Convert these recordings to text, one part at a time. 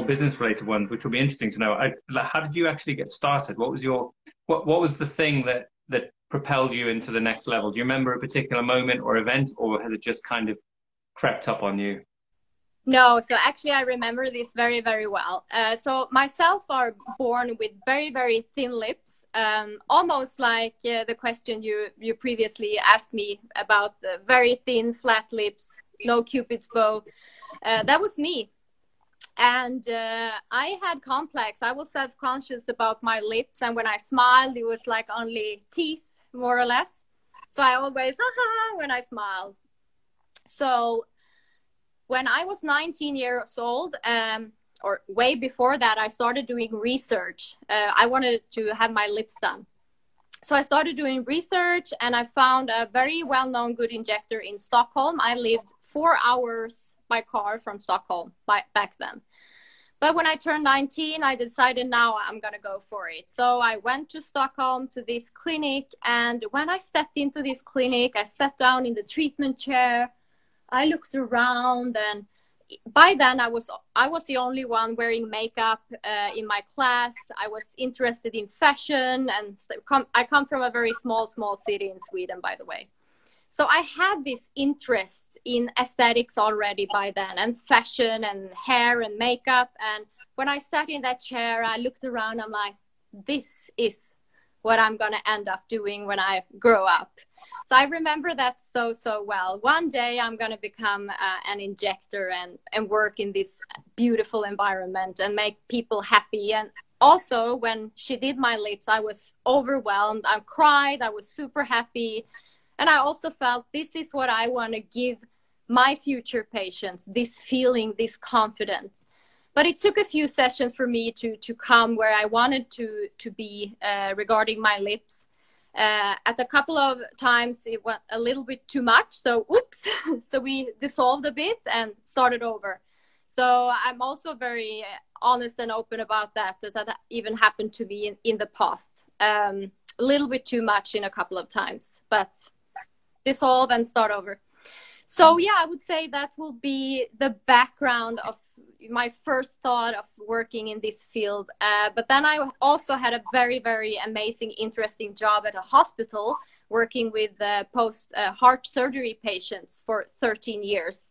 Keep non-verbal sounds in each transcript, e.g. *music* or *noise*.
more business related ones, which will be interesting to know. I, how did you actually get started? What was your what what was the thing that that propelled you into the next level? Do you remember a particular moment or event, or has it just kind of crept up on you? No, so actually, I remember this very, very well. Uh, so myself are born with very, very thin lips, um, almost like uh, the question you you previously asked me about the very thin, flat lips, no cupid's bow. Uh, that was me, and uh, I had complex. I was self conscious about my lips, and when I smiled, it was like only teeth, more or less. So I always, haha, when I smiled. So when I was 19 years old, um, or way before that, I started doing research. Uh, I wanted to have my lips done. So I started doing research and I found a very well known good injector in Stockholm. I lived four hours by car from Stockholm by, back then. But when I turned 19, I decided now I'm going to go for it. So I went to Stockholm to this clinic. And when I stepped into this clinic, I sat down in the treatment chair I looked around and by then I was I was the only one wearing makeup uh, in my class. I was interested in fashion and I come from a very small small city in Sweden by the way. So I had this interest in aesthetics already by then and fashion and hair and makeup and when I sat in that chair I looked around I'm like this is what I'm going to end up doing when I grow up. So I remember that so, so well. One day I'm going to become uh, an injector and, and work in this beautiful environment and make people happy. And also, when she did my lips, I was overwhelmed. I cried. I was super happy. And I also felt this is what I want to give my future patients this feeling, this confidence but it took a few sessions for me to to come where I wanted to to be uh, regarding my lips. Uh, at a couple of times it went a little bit too much, so oops. *laughs* so we dissolved a bit and started over. So I'm also very honest and open about that. That, that even happened to me in, in the past. Um, a little bit too much in a couple of times, but dissolve and start over. So yeah, I would say that will be the background of my first thought of working in this field. Uh, but then I also had a very, very amazing, interesting job at a hospital working with uh, post uh, heart surgery patients for 13 years.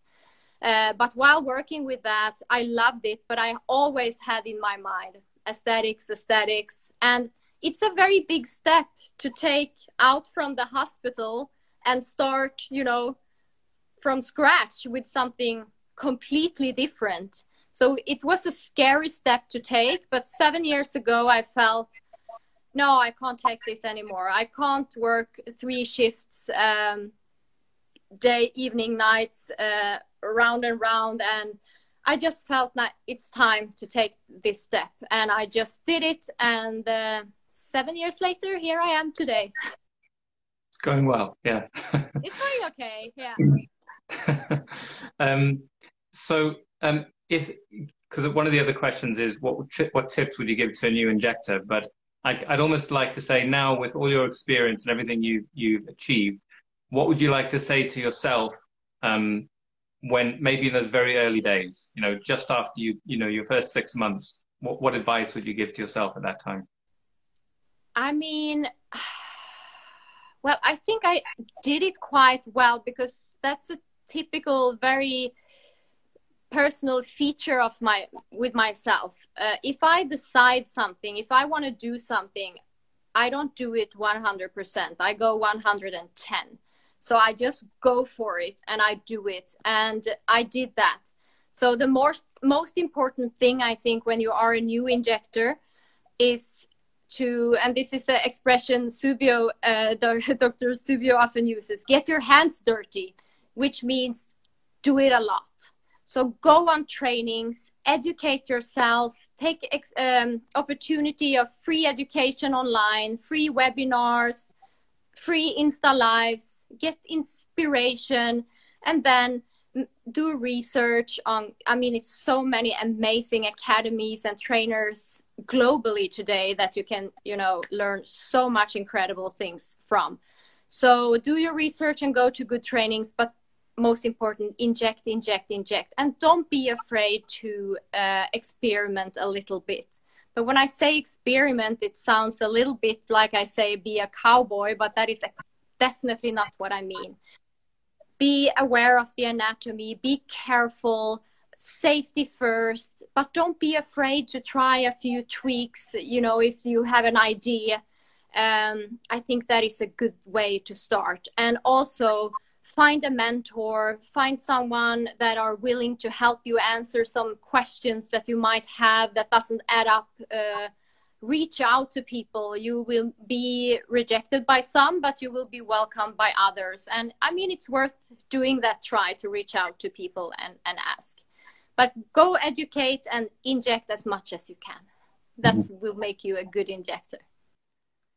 Uh, but while working with that, I loved it, but I always had in my mind aesthetics, aesthetics. And it's a very big step to take out from the hospital and start, you know, from scratch with something completely different. So it was a scary step to take. But seven years ago, I felt, no, I can't take this anymore. I can't work three shifts, um, day, evening, nights, uh, round and round. And I just felt that it's time to take this step. And I just did it. And uh, seven years later, here I am today. *laughs* Going well. Yeah. it's going okay. Yeah. *laughs* um, so um, if because one of the other questions is what what tips would you give to a new injector? But I'd, I'd almost like to say now, with all your experience and everything you you've achieved, what would you like to say to yourself um, when maybe in those very early days, you know, just after you you know your first six months? What what advice would you give to yourself at that time? I mean. Well, I think I did it quite well because that's a typical, very personal feature of my with myself. Uh, if i decide something if i want to do something i don't do it 100% i go 110 so i just go for it and i do it. And i did that. So the most most important thing i think when you are a new injector is to and this is an expression subio uh, *laughs* dr subio often uses get your hands dirty which means do it a lot so go on trainings, educate yourself, take ex- um, opportunity of free education online, free webinars, free Insta lives, get inspiration, and then do research on. I mean, it's so many amazing academies and trainers globally today that you can, you know, learn so much incredible things from. So do your research and go to good trainings, but most important inject inject inject. And don't be afraid to uh, experiment a little bit. But when i say experiment it sounds a little bit like i say be a cowboy but that is definitely not what i mean. Be aware of the anatomy be careful safety first but don't be afraid to try a few tweaks you know if you have an idea. Um, i think that is a good way to start. And also find a mentor find someone that are willing to help you answer some questions that you might have that doesn't add up uh, reach out to people. You will be rejected by some but you will be welcomed by others. And i mean it's worth doing that try to reach out to people and, and ask but go educate and inject as much as you can that mm-hmm. will make you a good injector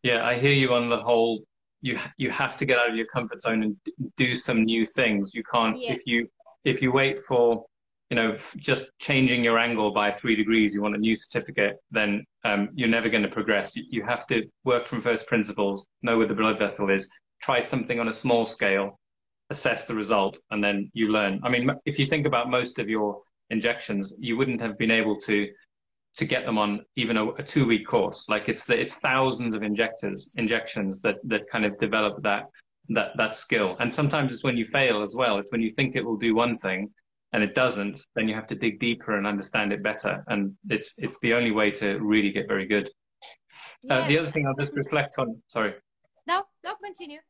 yeah i hear you on the whole you you have to get out of your comfort zone and do some new things. You can't yeah. if you if you wait for you know just changing your angle by three degrees. You want a new certificate, then um, you're never going to progress. You, you have to work from first principles, know where the blood vessel is, try something on a small scale, assess the result, and then you learn. I mean, if you think about most of your injections, you wouldn't have been able to to get them on even a, a two week course. Like it's the, it's thousands of injectors injections that that kind of develop that that that skill. And sometimes it's when you fail as well. It's when you think it will do one thing and it doesn't, then you have to dig deeper and understand it better. And it's it's the only way to really get very good. Yes. Uh, the other thing I'll just reflect on. Sorry. No, no, continue.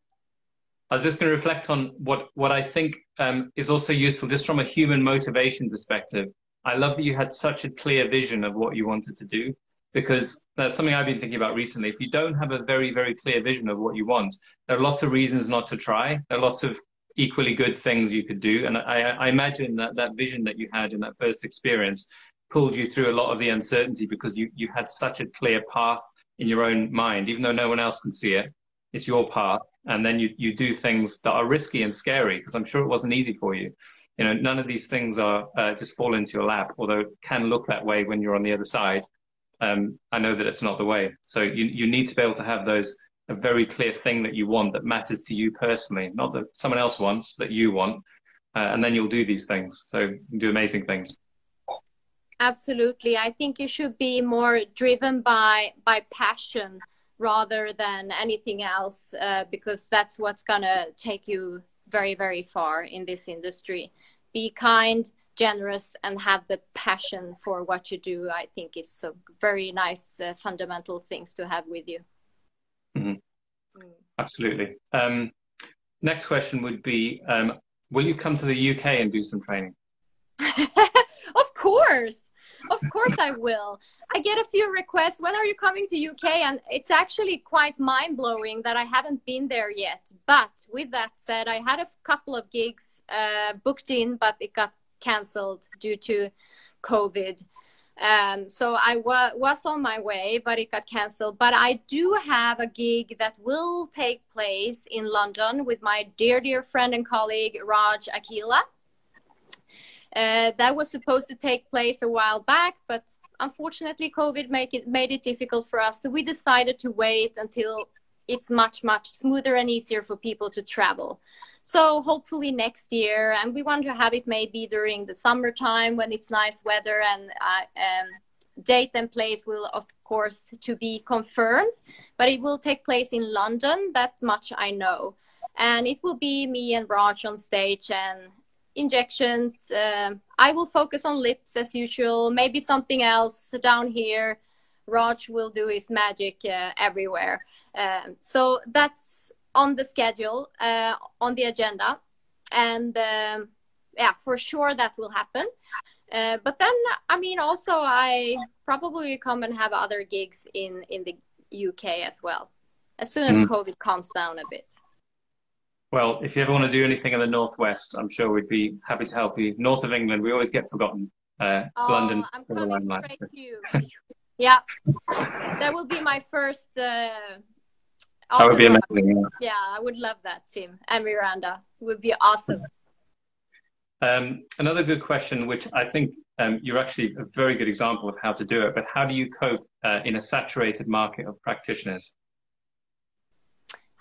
I was just going to reflect on what what I think um, is also useful, just from a human motivation perspective. I love that you had such a clear vision of what you wanted to do because that's something I've been thinking about recently. If you don't have a very, very clear vision of what you want, there are lots of reasons not to try. There are lots of equally good things you could do. And I, I imagine that that vision that you had in that first experience pulled you through a lot of the uncertainty because you, you had such a clear path in your own mind, even though no one else can see it. It's your path. And then you, you do things that are risky and scary because I'm sure it wasn't easy for you you know, none of these things are uh, just fall into your lap, although it can look that way when you're on the other side. Um, I know that it's not the way. So you, you need to be able to have those, a very clear thing that you want that matters to you personally, not that someone else wants, that you want. Uh, and then you'll do these things. So do amazing things. Absolutely. I think you should be more driven by, by passion rather than anything else, uh, because that's what's going to take you very, very far in this industry. Be kind, generous, and have the passion for what you do. I think is a very nice uh, fundamental things to have with you. Mm-hmm. Mm. Absolutely. Um, next question would be um, Will you come to the UK and do some training? *laughs* of course of course I will. I get a few requests. When are you coming to UK? And it's actually quite mind blowing that I haven't been there yet. But with that said, I had a couple of gigs uh, booked in, but it got cancelled due to COVID. Um, so I wa- was on my way, but it got cancelled. But I do have a gig that will take place in London with my dear, dear friend and colleague Raj Acquilla. Uh, that was supposed to take place a while back, but unfortunately, COVID make it, made it difficult for us. So we decided to wait until it's much, much smoother and easier for people to travel. So hopefully next year, and we want to have it maybe during the summertime when it's nice weather and uh, um, date and place will of course to be confirmed, but it will take place in London. That much I know, and it will be me and Raj on stage and injections. Uh, I will focus on lips as usual, maybe something else down here. Raj will do his magic uh, everywhere. Um, so that's on the schedule, uh, on the agenda. And um, yeah, for sure that will happen. Uh, but then, I mean, also I probably come and have other gigs in, in the UK as well, as soon as mm. COVID calms down a bit. Well, if you ever want to do anything in the northwest, I'm sure we'd be happy to help you. North of England, we always get forgotten. Uh, oh, London, I'm coming straight to you. *laughs* yeah, that will be my first. Uh, that would be amazing. Yeah. yeah, I would love that, Tim and Miranda. It would be awesome. Um, another good question, which I think um, you're actually a very good example of how to do it, but how do you cope uh, in a saturated market of practitioners?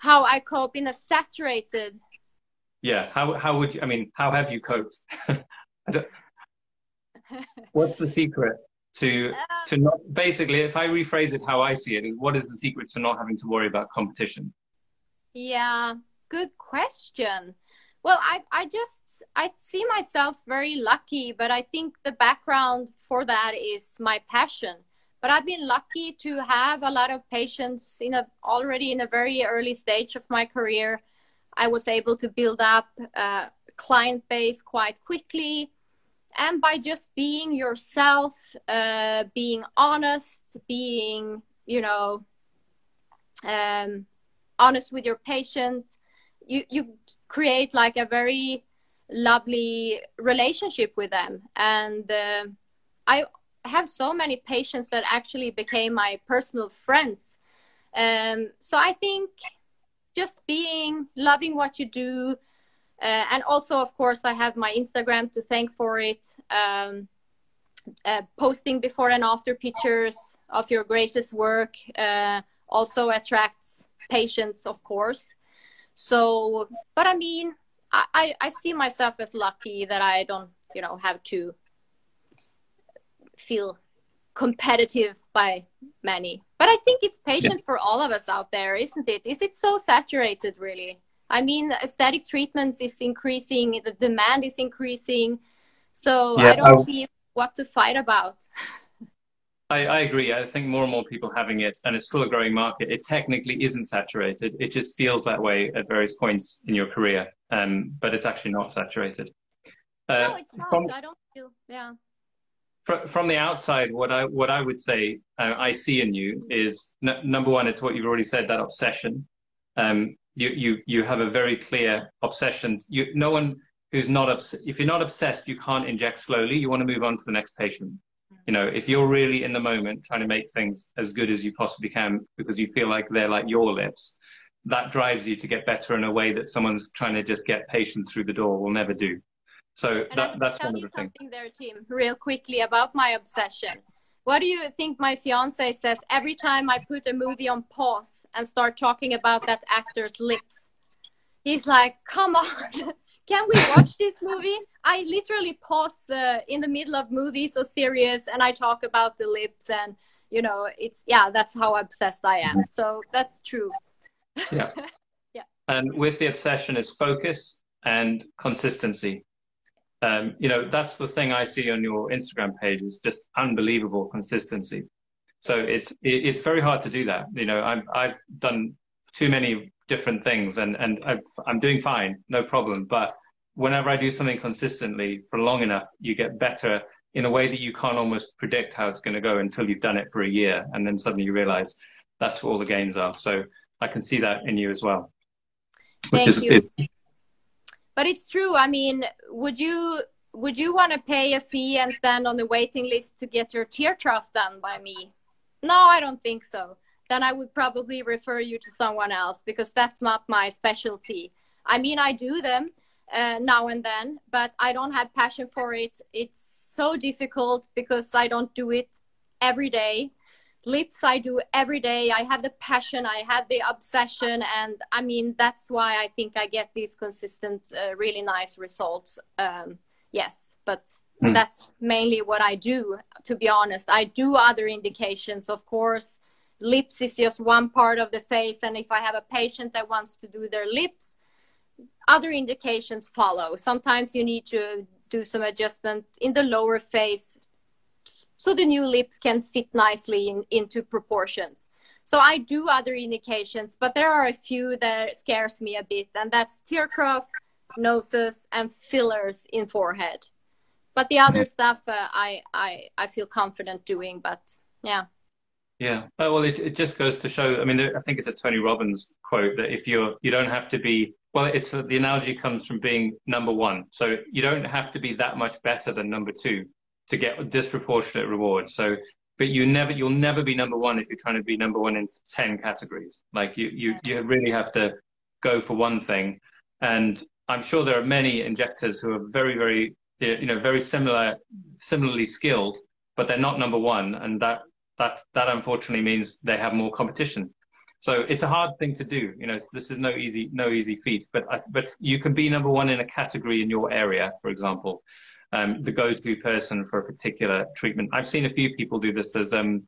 How I cope in a saturated. yeah, how how would you? I mean, how have you coped? *laughs* *laughs* what's the secret to uh, to not basically? If I rephrase it how I see it is, what is the secret to not having to worry about competition? Yeah, good question. Well, I I just I see myself very lucky, but I think the background for that is my passion. But I've been lucky to have a lot of patients in a already in a very early stage of my career. I was able to build up a client base quite quickly, and by just being yourself, uh, being honest, being you know um, honest with your patients, you you create like a very lovely relationship with them and uh, i have so many patients that actually became my personal friends. Um, so i think just being loving what you do uh, and also of course i have my instagram to thank for it um, uh, posting before and after pictures of your greatest work uh, also attracts patients of course. So, but I mean, I, I see myself as lucky that I don't, you know, have to feel competitive by many. But I think it's patient yeah. for all of us out there, isn't it? Is it so saturated, really? I mean, aesthetic treatments is increasing, the demand is increasing. So yeah, I don't I... see what to fight about. *laughs* I, I, agree. I think more and more people having it, and it's still a growing market. It technically isn't saturated. It just feels that way at various points in your career, um, but it's actually not saturated. Uh, no, it's not. From, I don't feel. Yeah. From, the outside, what I what I would say uh, I see in you is n- number one. It's what you've already said. That obsession. Um, you you you have a very clear obsession. You no one who's not obs- if you're not obsessed, you can't inject slowly. You want to move on to the next patient you know if you're really in the moment trying to make things as good as you possibly can because you feel like they're like your lips that drives you to get better in a way that someone's trying to just get patients through the door will never do so and that, that's one of the things something there tim real quickly about my obsession what do you think my fiance says every time i put a movie on pause and start talking about that actor's lips he's like come on *laughs* can we watch this movie? I literally pause uh, in the middle of movies or series and I talk about the lips and you know it's yeah that's how obsessed I am. So that's true. Yeah. *laughs* yeah. And with the obsession is focus and consistency. Um, you know that's the thing I see on your Instagram page is just unbelievable consistency. So it's it's very hard to do that. You know I've I've done too many different things and and i am doing fine no problem but whenever i do something consistently for long enough you get better in a way that you can't almost predict how it's going to go until you've done it for a year and then suddenly you realize that's what all the gains are so i can see that in you as well thank is, you it, but it's true i mean would you would you want to pay a fee and stand on the waiting list to get your tear trough done by me no i don't think so then I would probably refer you to someone else because that's not my specialty. I mean, I do them uh, now and then, but I don't have passion for it. It's so difficult because I don't do it every day. Lips, I do every day. I have the passion, I have the obsession, and I mean, that's why I think I get these consistent, uh, really nice results. Um, yes, but mm. that's mainly what I do, to be honest. I do other indications, of course lips is just one part of the face and if i have a patient that wants to do their lips other indications follow sometimes you need to do some adjustment in the lower face so the new lips can fit nicely in, into proportions so i do other indications but there are a few that scares me a bit and that's tear trough noses and fillers in forehead but the other mm-hmm. stuff uh, i i i feel confident doing but yeah yeah. Oh, well, it, it just goes to show. I mean, I think it's a Tony Robbins quote that if you're, you don't have to be. Well, it's the analogy comes from being number one. So you don't have to be that much better than number two to get a disproportionate reward. So, but you never, you'll never be number one if you're trying to be number one in ten categories. Like you, you, you really have to go for one thing. And I'm sure there are many injectors who are very, very, you know, very similar, similarly skilled, but they're not number one, and that that that unfortunately means they have more competition. So it's a hard thing to do. You know, this is no easy no easy feat. But but you can be number one in a category in your area, for example, um, the go-to person for a particular treatment. I've seen a few people do this. There's um,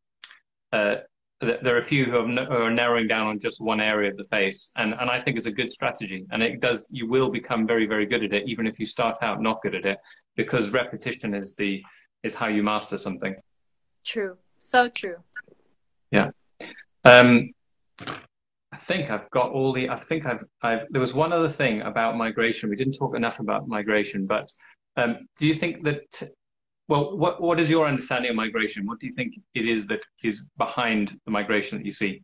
uh, there are a few who are, who are, narrowing down on just one area of the face, and and I think it's a good strategy. And it does you will become very very good at it, even if you start out not good at it, because repetition is the is how you master something. True. So true. Yeah. Um, I think I've got all the. I think I've. I've. There was one other thing about migration. We didn't talk enough about migration, but um, do you think that? Well, what what is your understanding of migration? What do you think it is that is behind the migration that you see?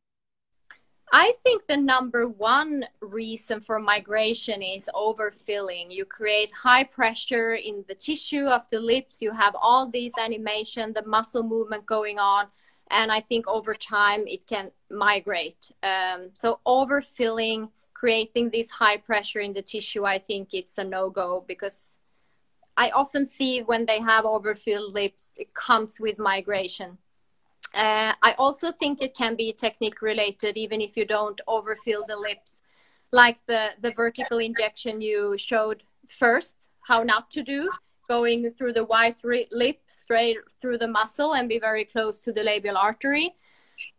I think the number one reason for migration is overfilling. You create high pressure in the tissue of the lips. You have all these animation, the muscle movement going on, and I think over time it can migrate. Um, so overfilling, creating this high pressure in the tissue, I think it's a no go because I often see when they have overfilled lips, it comes with migration. Uh, I also think it can be technique related, even if you don't overfill the lips, like the, the vertical injection you showed first, how not to do, going through the white lip straight through the muscle and be very close to the labial artery.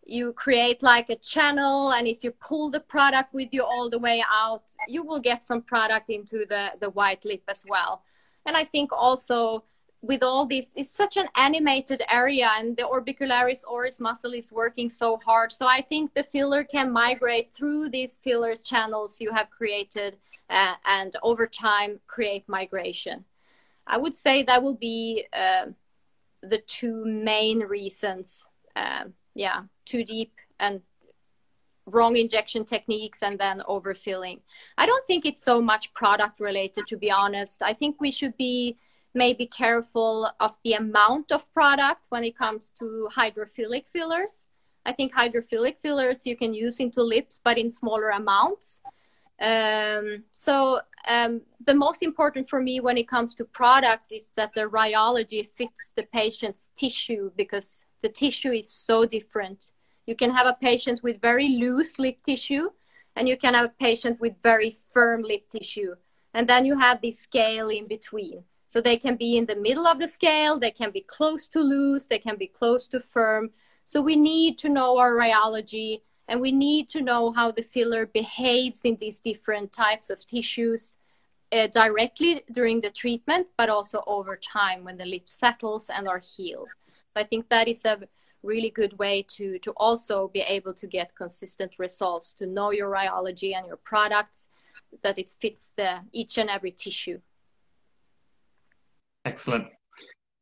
You create like a channel, and if you pull the product with you all the way out, you will get some product into the, the white lip as well. And I think also with all this it's such an animated area and the orbicularis oris muscle is working so hard. So i think the filler can migrate through these filler channels you have created uh, and over time create migration. I would say that will be uh, the two main reasons uh, yeah too deep and wrong injection techniques and then overfilling i don't think it's so much product related to be honest i think we should be maybe careful of the amount of product when it comes to hydrophilic fillers. I think hydrophilic fillers you can use into lips, but in smaller amounts. Um, so um, the most important for me when it comes to products is that the rheology fits the patient's tissue because the tissue is so different. You can have a patient with very loose lip tissue, and you can have a patient with very firm lip tissue, and then you have the scale in between. So they can be in the middle of the scale, they can be close to loose, they can be close to firm. So we need to know our rheology and we need to know how the filler behaves in these different types of tissues uh, directly during the treatment, but also over time when the lip settles and are healed. I think that is a really good way to, to also be able to get consistent results, to know your rheology and your products, that it fits the each and every tissue. Excellent.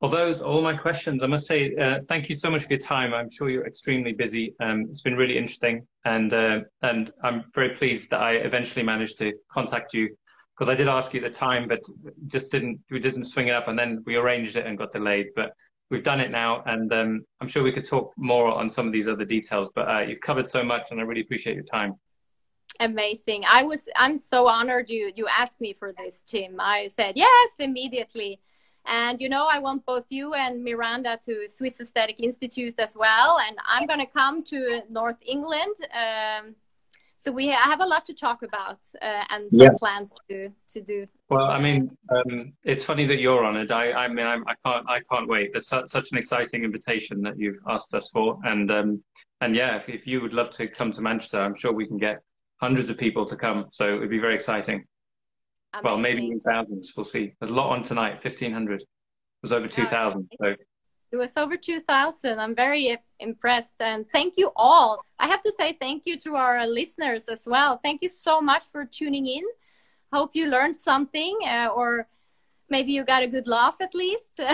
Well, those are all my questions. I must say, uh, thank you so much for your time. I'm sure you're extremely busy. Um, it's been really interesting, and uh, and I'm very pleased that I eventually managed to contact you because I did ask you at the time, but just didn't we didn't swing it up, and then we arranged it and got delayed. But we've done it now, and um, I'm sure we could talk more on some of these other details. But uh, you've covered so much, and I really appreciate your time. Amazing. I was I'm so honored you you asked me for this, Tim. I said yes immediately and you know, I want both you and Miranda to Swiss Aesthetic Institute as well. And I'm going to come to North England. Um, so we I have a lot to talk about uh, and some yeah. plans to to do. Well, I mean, um, it's funny that you're on it. I, I mean, I'm, I can't, I can't wait. There's su- such an exciting invitation that you've asked us for, and um, and yeah, if, if you would love to come to Manchester, I'm sure we can get hundreds of people to come. So it'd be very exciting. Amazing. Well, maybe in thousands. We'll see. There's a lot on tonight. Fifteen hundred. It was over two thousand. So it was over 2000 i'm very impressed and thank you all. I have to say thank you to our listeners as well. Thank you so much for tuning in. Hope you learned something uh, or maybe you got a good laugh at least. *laughs*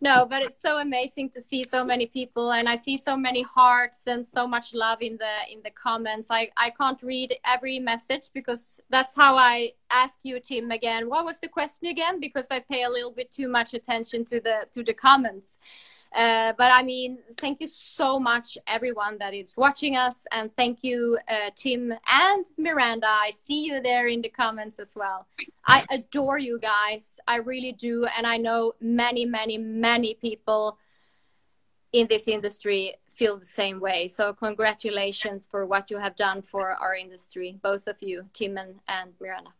No but it's so amazing to see so many people and i see so many hearts and so much love in the in the comments. I i can't read every message because that's how i ask you tim again. What was the question again? Because i pay a little bit too much attention to the to the comments uh, but I mean, thank you so much, everyone that is watching us. And thank you, uh, Tim and Miranda. I see you there in the comments as well. I adore you guys. I really do. And I know many, many, many people in this industry feel the same way. So congratulations for what you have done for our industry, both of you, Tim and, and Miranda.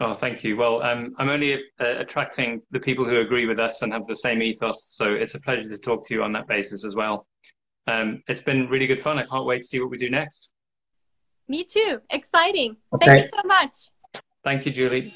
Oh, thank you. Well, um, I'm only uh, attracting the people who agree with us and have the same ethos. So it's a pleasure to talk to you on that basis as well. Um, it's been really good fun. I can't wait to see what we do next. Me too. Exciting. Okay. Thank you so much. Thank you, Julie.